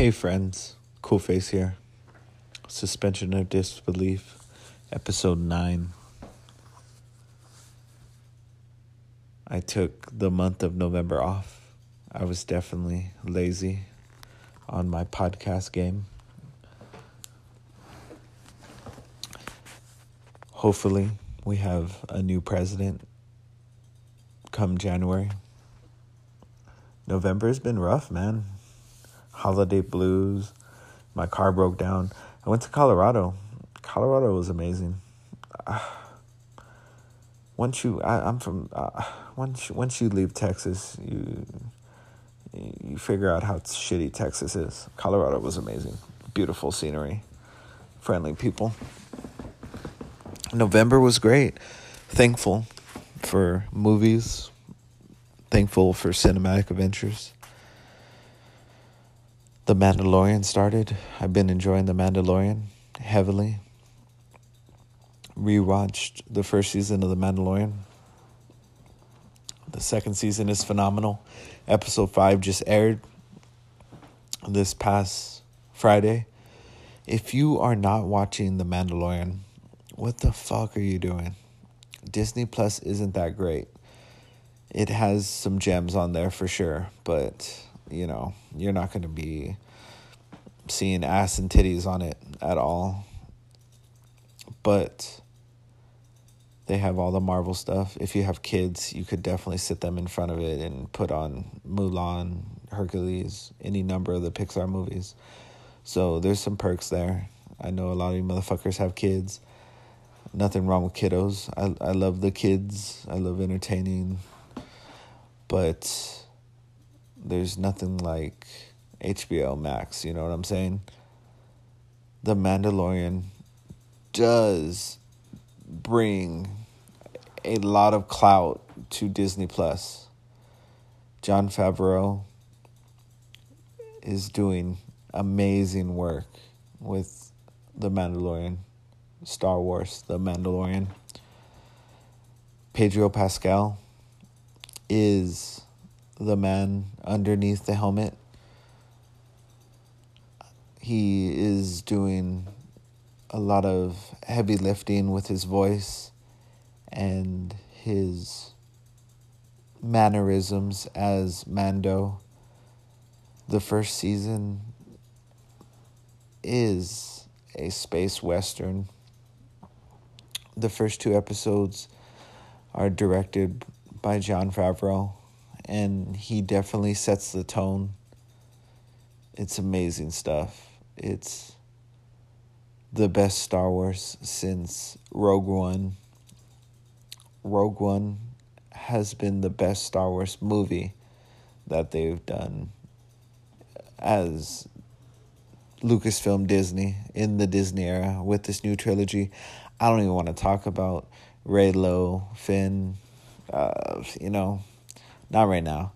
Hey friends, Cool Face here. Suspension of Disbelief, episode 9. I took the month of November off. I was definitely lazy on my podcast game. Hopefully, we have a new president come January. November has been rough, man. Holiday blues. My car broke down. I went to Colorado. Colorado was amazing. Uh, once you, I, am from. Uh, once once you leave Texas, you you figure out how shitty Texas is. Colorado was amazing. Beautiful scenery, friendly people. November was great. Thankful for movies. Thankful for cinematic adventures. The Mandalorian started. I've been enjoying The Mandalorian heavily. Rewatched the first season of The Mandalorian. The second season is phenomenal. Episode 5 just aired this past Friday. If you are not watching The Mandalorian, what the fuck are you doing? Disney Plus isn't that great. It has some gems on there for sure, but you know, you're not going to be seeing ass and titties on it at all. But they have all the Marvel stuff. If you have kids, you could definitely sit them in front of it and put on Mulan, Hercules, any number of the Pixar movies. So there's some perks there. I know a lot of you motherfuckers have kids nothing wrong with kiddos. I I love the kids. I love entertaining. But there's nothing like HBO Max, you know what I'm saying? The Mandalorian does bring a lot of clout to Disney Plus. Jon Favreau is doing amazing work with The Mandalorian. Star Wars, The Mandalorian. Pedro Pascal is the man underneath the helmet. He is doing a lot of heavy lifting with his voice and his mannerisms as Mando. The first season is a space western the first two episodes are directed by Jon Favreau, and he definitely sets the tone. It's amazing stuff. It's the best Star Wars since Rogue One. Rogue One has been the best Star Wars movie that they've done as Lucasfilm Disney in the Disney era with this new trilogy. I don't even want to talk about Rey Reylo, Finn, uh, you know, not right now.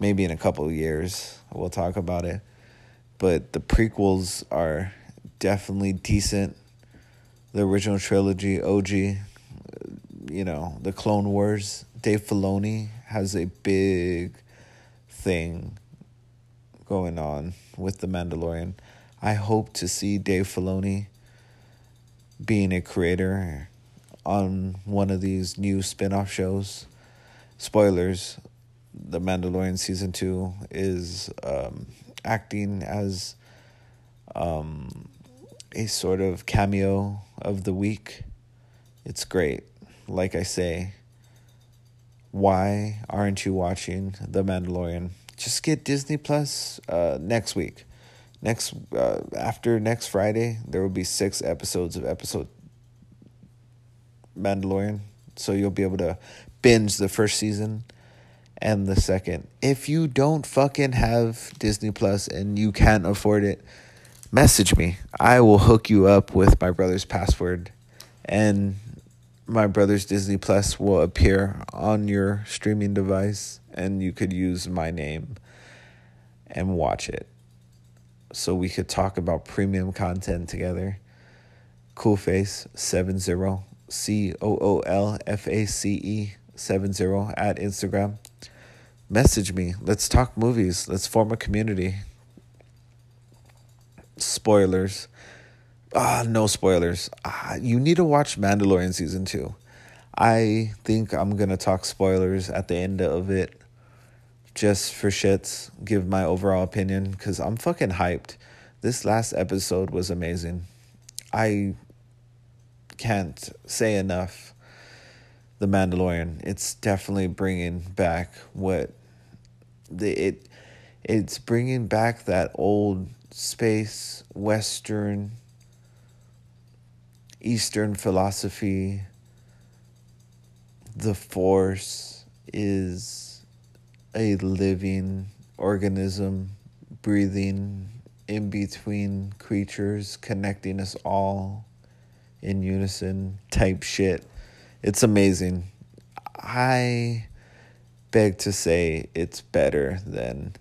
Maybe in a couple of years we'll talk about it. But the prequels are definitely decent. The original trilogy, OG, you know, the Clone Wars, Dave Filoni has a big thing going on with The Mandalorian. I hope to see Dave Filoni being a creator on one of these new spin-off shows. Spoilers, The Mandalorian season 2 is um, acting as um, a sort of cameo of the week. It's great. Like I say, why aren't you watching The Mandalorian? Just get Disney Plus uh, next week next uh, after next Friday, there will be six episodes of episode Mandalorian. So you'll be able to binge the first season and the second. If you don't fucking have Disney Plus and you can't afford it, message me. I will hook you up with my brother's password and my brother's Disney Plus will appear on your streaming device and you could use my name and watch it so we could talk about premium content together. Cool Face 70 C O O L F A C E 70 at Instagram. Message me. Let's talk movies. Let's form a community. spoilers. Ah, no spoilers. Ah, you need to watch Mandalorian season two. I think I'm gonna talk spoilers at the end of it, just for shits. Give my overall opinion because I'm fucking hyped. This last episode was amazing. I can't say enough. The Mandalorian. It's definitely bringing back what the it. It's bringing back that old space western eastern philosophy the force is a living organism breathing in between creatures, connecting us all in unison type shit. It's amazing. I beg to say it's better than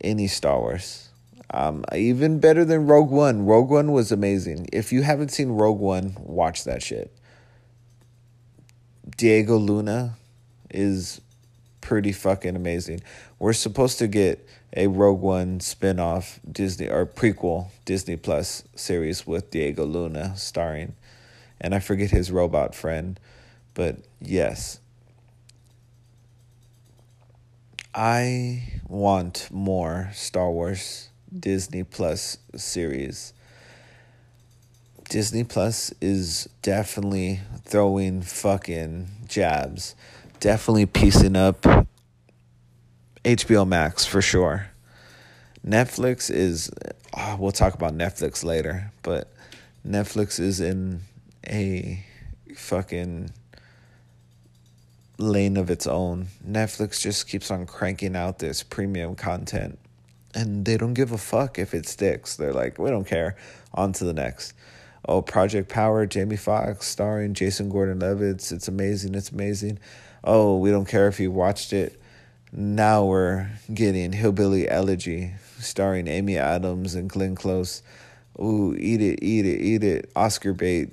any Star Wars. Um, even better than Rogue One. Rogue One was amazing. If you haven't seen Rogue One, watch that shit. Diego Luna is pretty fucking amazing. We're supposed to get a Rogue One spin-off Disney or prequel Disney Plus series with Diego Luna starring and I forget his robot friend, but yes. I want more Star Wars Disney Plus series. Disney Plus is definitely throwing fucking jabs. Definitely piecing up HBO Max for sure. Netflix is, oh, we'll talk about Netflix later, but Netflix is in a fucking lane of its own. Netflix just keeps on cranking out this premium content and they don't give a fuck if it sticks. They're like, we don't care. On to the next. Oh, Project Power, Jamie Foxx starring Jason Gordon Levitt. It's amazing. It's amazing. Oh, we don't care if you watched it. Now we're getting Hillbilly Elegy starring Amy Adams and Glenn Close. Ooh, eat it, eat it, eat it. Oscar bait.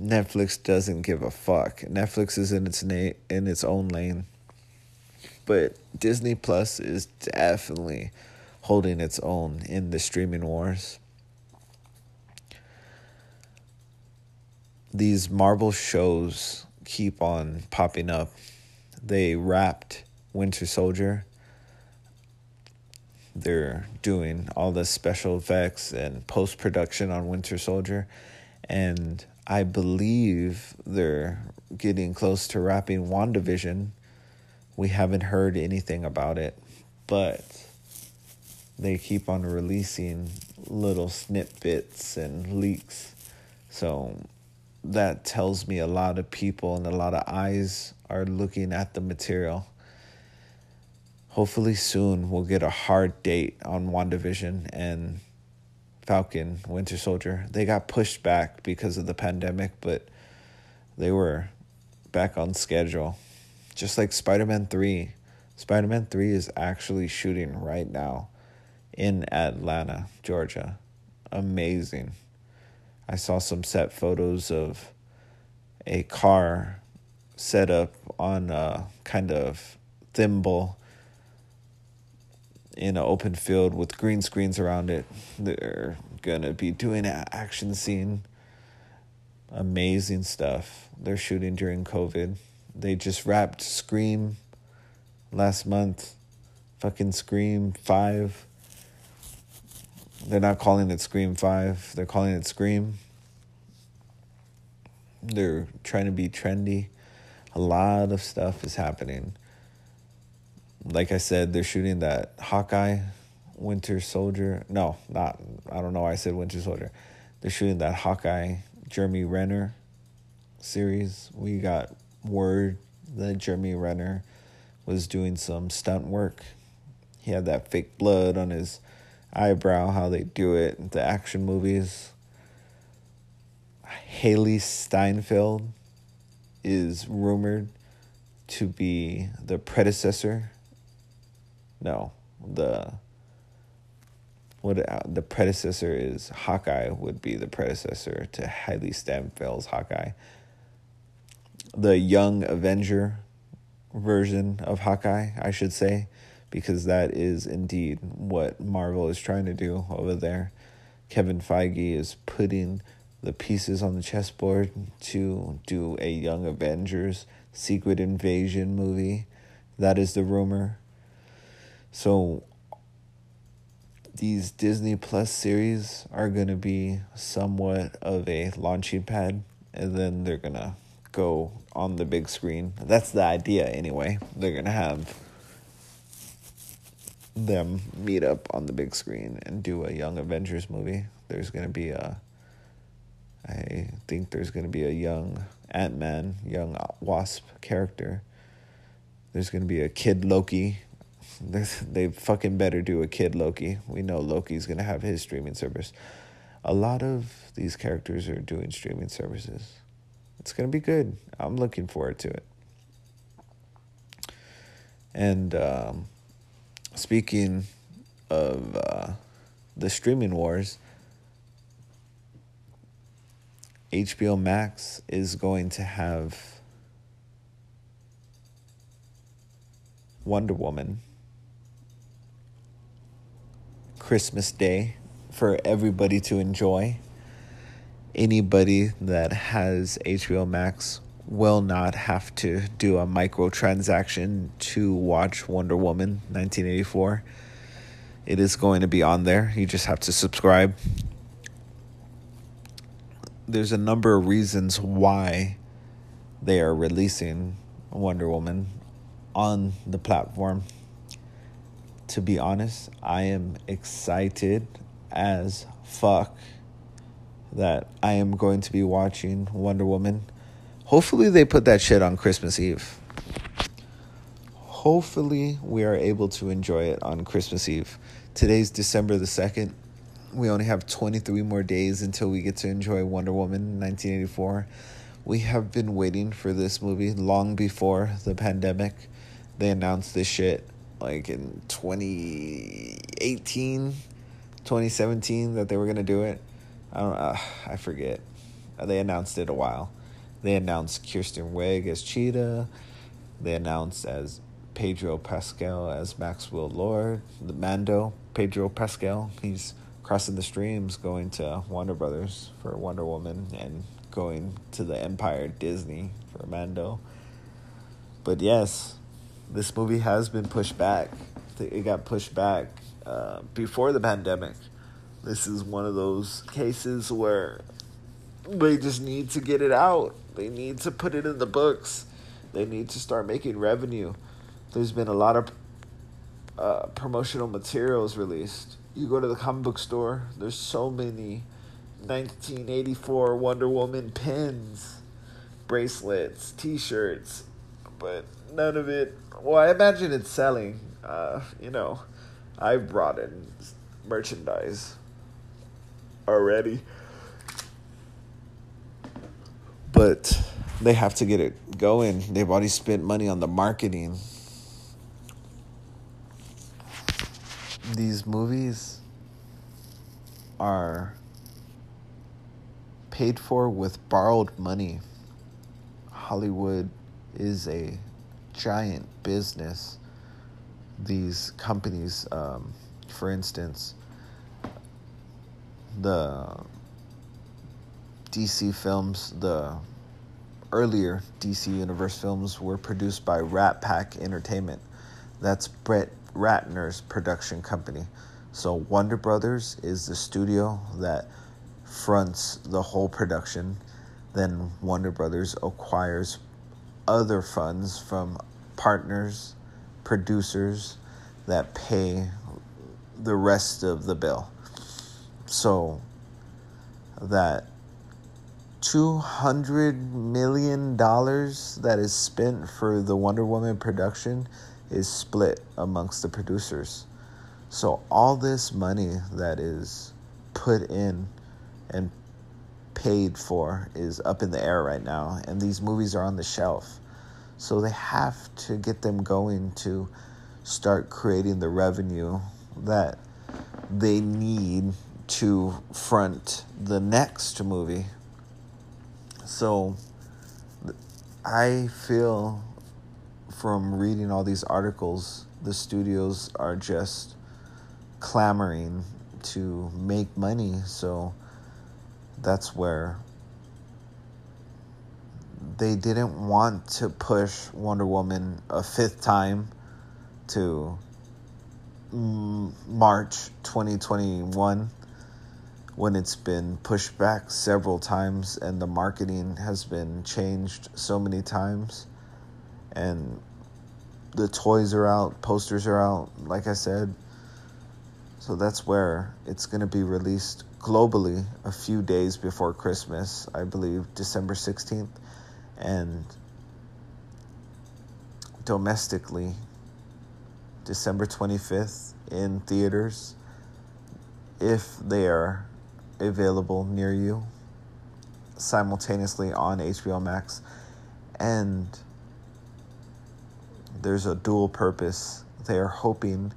Netflix doesn't give a fuck. Netflix is in its na- in its own lane. But Disney Plus is definitely holding its own in the streaming wars. These Marvel shows keep on popping up. They wrapped Winter Soldier. They're doing all the special effects and post production on Winter Soldier. And I believe they're getting close to wrapping WandaVision. We haven't heard anything about it, but they keep on releasing little snippets and leaks. So that tells me a lot of people and a lot of eyes are looking at the material. Hopefully soon we'll get a hard date on WandaVision and Falcon Winter Soldier. They got pushed back because of the pandemic, but they were back on schedule. Just like Spider-Man 3. Spider-Man 3 is actually shooting right now in Atlanta, Georgia. Amazing. I saw some set photos of a car set up on a kind of gimbal in an open field with green screens around it. They're gonna be doing an action scene. Amazing stuff. They're shooting during COVID. They just wrapped Scream last month. Fucking Scream 5 they're not calling it Scream 5, they're calling it Scream. They're trying to be trendy. A lot of stuff is happening. Like I said, they're shooting that Hawkeye Winter Soldier. No, not, I don't know why I said Winter Soldier. They're shooting that Hawkeye Jeremy Renner series. We got word that Jeremy Renner was doing some stunt work. He had that fake blood on his eyebrow how they do it in the action movies Hailee steinfeld is rumored to be the predecessor no the what uh, the predecessor is hawkeye would be the predecessor to hailee steinfeld's hawkeye the young avenger version of hawkeye i should say because that is indeed what Marvel is trying to do over there. Kevin Feige is putting the pieces on the chessboard to do a Young Avengers Secret Invasion movie. That is the rumor. So these Disney Plus series are going to be somewhat of a launching pad and then they're going to go on the big screen. That's the idea anyway. They're going to have them meet up on the big screen and do a Young Avengers movie. There's going to be a I think there's going to be a young Ant-Man, young Wasp character. There's going to be a kid Loki. They fucking better do a kid Loki. We know Loki's to have his streaming service. A lot of these characters are doing streaming services. It's to be good. I'm looking forward to it. And um, speaking of uh, the streaming wars, HBO Max is going to have Wonder Woman Christmas Day for everybody to enjoy. Anybody that has HBO Max will not have to do a microtransaction to watch Wonder Woman 1984. It is going to be on there. You just have to subscribe. There's a number of reasons why they are releasing Wonder Woman on the platform. To be honest, I am excited as fuck that I am going to be watching Wonder Woman Hopefully, they put that shit on Christmas Eve. Hopefully, we are able to enjoy it on Christmas Eve. Today's December the 2nd. We only have 23 more days until we get to enjoy Wonder Woman 1984. We have been waiting for this movie long before the pandemic. They announced this shit like in 2018, 2017 that they were going to do it. I don't uh, I forget. They announced it a while. They announced Kristen Wiig as Cheetah. They announced as Pedro Pascal as Maxwell Lord, the Mando. Pedro Pascal, he's crossing the streams, going to Warner Brothers for Wonder Woman, and going to the Empire Disney for Mando. But yes, this movie has been pushed back. It got pushed back uh, before the pandemic. This is one of those cases where they just need to get it out. They need to put it in the books. They need to start making revenue. There's been a lot of uh, promotional materials released. You go to the comic book store, there's so many 1984 Wonder Woman pins, bracelets, t shirts, but none of it. Well, I imagine it's selling. Uh, you know, I've brought in merchandise already but they have to get it going. They've already spent money on the marketing. These movies are paid for with borrowed money. Hollywood is a giant business. These companies, um, for instance, the DC films, the earlier DC Universe films were produced by RatPac Entertainment. That's Brett Ratner's production company. So Warner Brothers is the studio that fronts the whole production. Then Warner Brothers acquires other funds from partners, producers that pay the rest of the bill. So that $200 million that is spent for the Wonder Woman production is split amongst the producers. So all this money that is put in and paid for is up in the air right now and these movies are on the shelf. So they have to get them going to start creating the revenue that they need to front the next movie so I feel from reading all these articles, the studios are just clamoring to make money. So that's where they didn't want to push Wonder Woman a fifth time to March 2021 when it's been pushed back several times and the marketing has been changed so many times and the toys are out, posters are out, like I said. So that's where it's going to be released globally a few days before Christmas, I believe December 16th, and domestically December 25th in theaters if they are available near you simultaneously on HBO Max and there's a dual purpose. They are hoping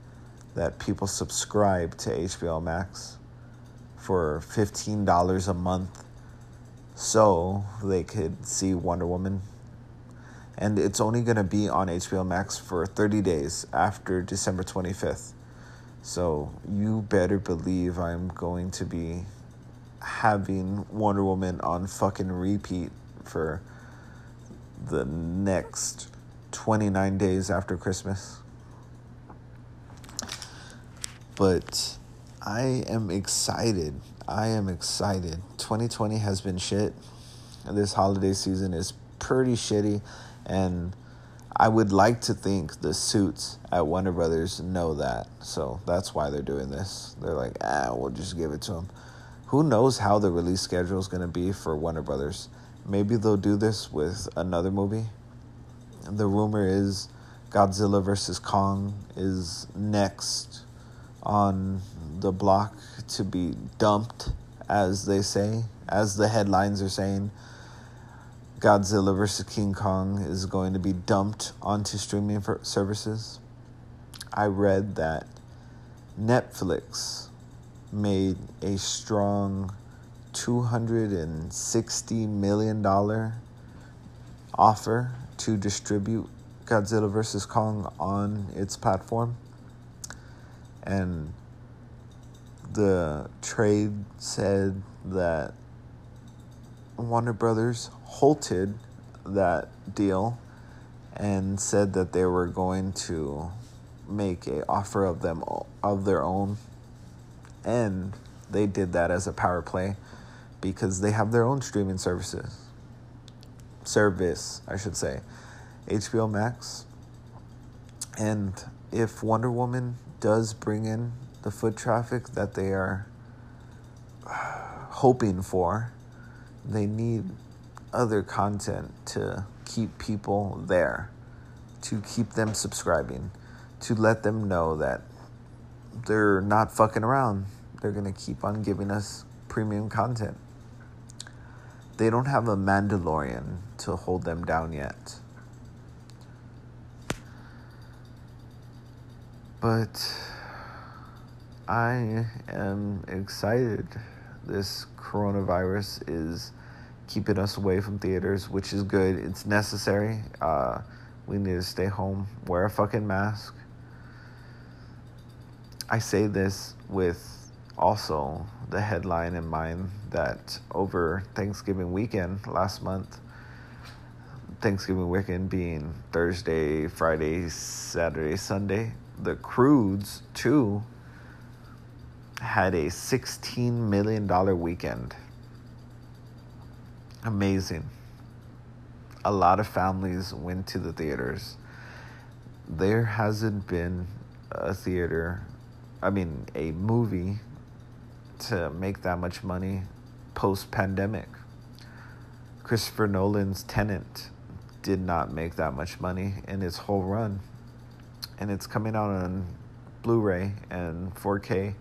that people subscribe to HBO Max for $15 a month so they could see Wonder Woman and it's only going to be on HBO Max for 30 days after December 25th. So you better believe I'm going to be having Wonder Woman on fucking repeat for the next 29 days after Christmas. But I am excited. I am excited. 2020 has been shit. This holiday season is pretty shitty. And I would like to think the suits at Warner Brothers know that. So that's why they're doing this. They're like, ah, we'll just give it to them. Who knows how the release schedule is going to be for Warner Brothers? Maybe they'll do this with another movie. The rumor is Godzilla vs. Kong is next on the block to be dumped, as they say, as the headlines are saying. Godzilla vs. King Kong is going to be dumped onto streaming services. I read that Netflix made a strong $260 million offer to distribute Godzilla vs. Kong on its platform. And the trade said that Warner Brothers halted that deal and said that they were going to make a offer of them of their own. And they did that as a power play because they have their own streaming services service I should say HBO Max. And if Wonder Woman does bring in the foot traffic that they are uh, hoping for they need other content to keep people there, to keep them subscribing, to let them know that they're not fucking around. They're going to keep on giving us premium content. They don't have a Mandalorian to hold them down yet. But I am excited. This coronavirus is keeping us away from theaters, which is good. It's necessary. Uh, we need to stay home, wear a fucking mask. I say this with also the headline in mind that over Thanksgiving weekend last month, Thanksgiving weekend being Thursday, Friday, Saturday, Sunday, the Croods too had a $16 million weekend amazing. A lot of families went to the theaters. There hasn't been a theater, I mean, a movie to make that much money post pandemic. Christopher Nolan's Tenet did not make that much money in its whole run. And it's coming out on Blu ray and 4K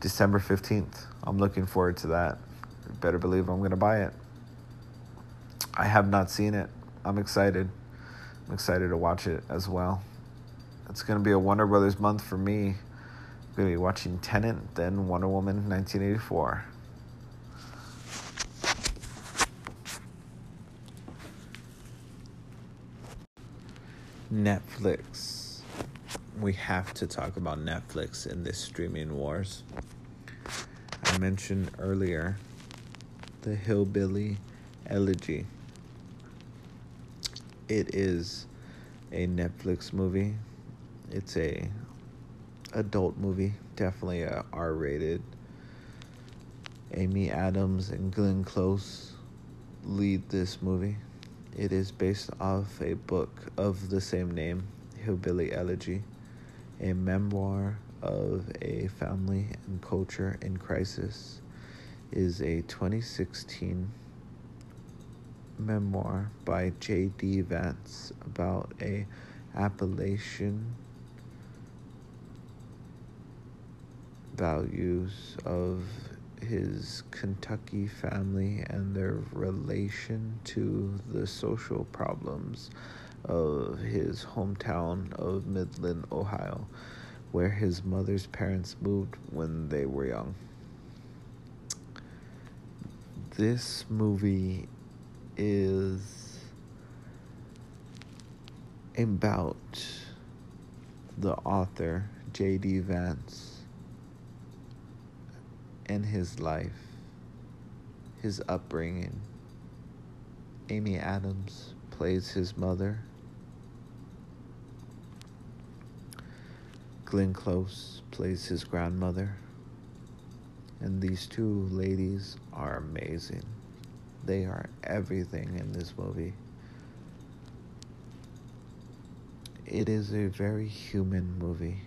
December 15th. I'm looking forward to that. better believe I'm going to buy it. I have not seen it. I'm excited. I'm excited to watch it as well. It's going to be a Warner Brothers month for me. I'm going to be watching Tenet, then Wonder Woman 1984. Netflix. we have to talk about Netflix in this streaming wars. I mentioned earlier the Hillbilly Elegy. It is a Netflix movie. It's a adult movie, definitely a R-rated. Amy Adams and Glenn Close lead this movie. It is based off a book of the same name, Hillbilly Elegy, a memoir of a family and culture in crisis. Is a 2016 memoir by J.D. Vance about a Appalachian values of his Kentucky family and their relation to the social problems of his hometown of Midland, Ohio, where his mother's parents moved when they were young. This movie is about the author, J.D. Vance and his life, his upbringing. Amy Adams plays his mother. Glenn Close plays his grandmother. And these two ladies are amazing. They are everything in this movie. It is a very human movie.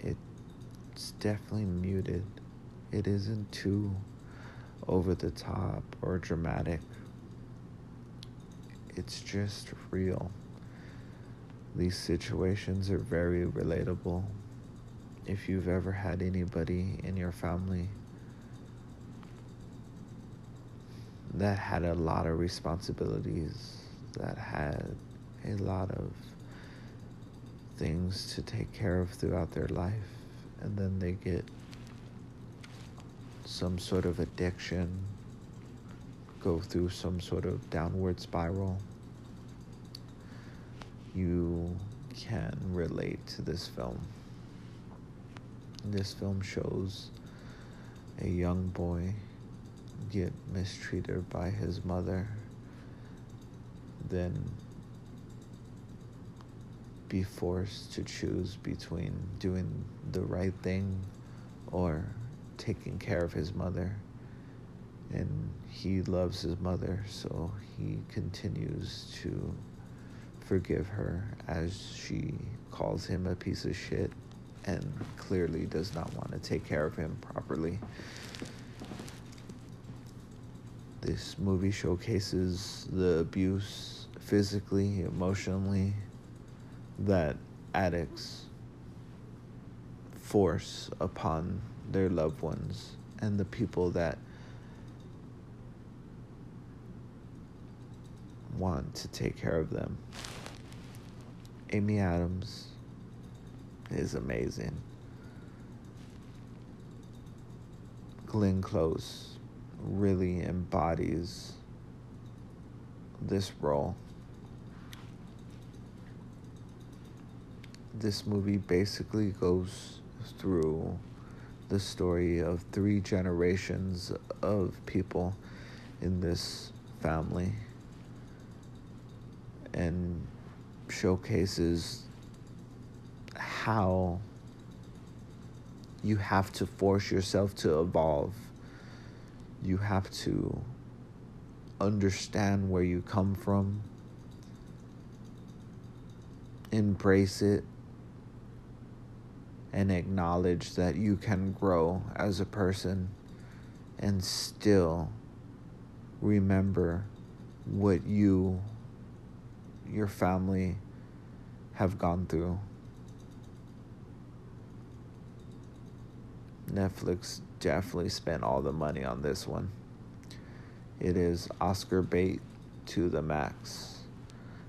It's definitely muted it isn't too over the top or dramatic. It's just real. These situations are very relatable. If you've ever had anybody in your family that had a lot of responsibilities, that had a lot of things to take care of throughout their life, and then they get some sort of addiction, go through some sort of downward spiral, you can relate to this film. This film shows a young boy get mistreated by his mother, then be forced to choose between doing the right thing or taking care of his mother. And he loves his mother, so he continues to forgive her as she calls him a piece of shit and clearly does not want to take care of him properly. This movie showcases the abuse physically, emotionally that addicts force upon their loved ones and the people that want to take care of them. Amy Adams is amazing. Glenn Close really embodies this role. This movie basically goes through the story of three generations of people in this family and showcases how you have to force yourself to evolve. You have to understand where you come from, embrace it, and acknowledge that you can grow as a person and still remember what you, your family, have gone through. Netflix definitely spent all the money on this one. It is Oscar bait to the max.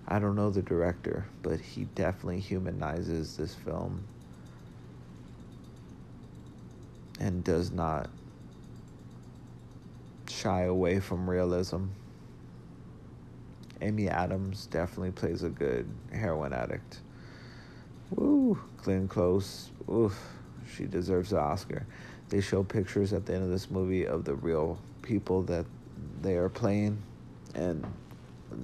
I don't know the director, but he definitely humanizes this film and does not shy away from realism. Amy Adams definitely plays a good heroin addict. Woo, Glenn Close. Oof, she deserves an Oscar. They show pictures at the end of this movie of the real people that they are playing, and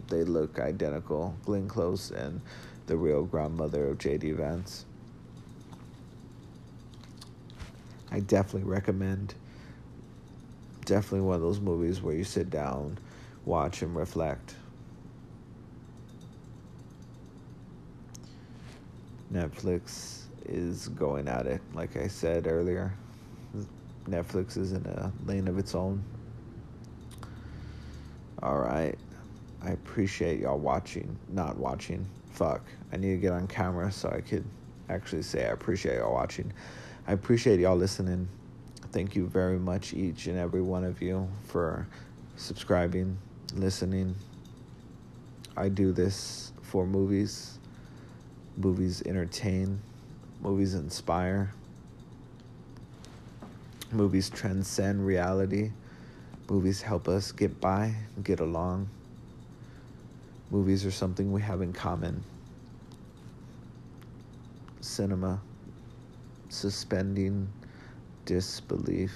they look identical. Glenn Close and the real grandmother of J.D. Vance. I definitely recommend. Definitely one of those movies where you sit down, watch, and reflect. Netflix is going at it, like I said earlier. Netflix is in a lane of its own. All right. I appreciate y'all watching, not watching. Fuck. I need to get on camera so I could actually say I appreciate y'all watching. I appreciate y'all listening. Thank you very much, each and every one of you, for subscribing, listening. I do this for movies. Movies entertain, movies inspire, movies transcend reality, movies help us get by, get along. Movies are something we have in common. Cinema, suspending disbelief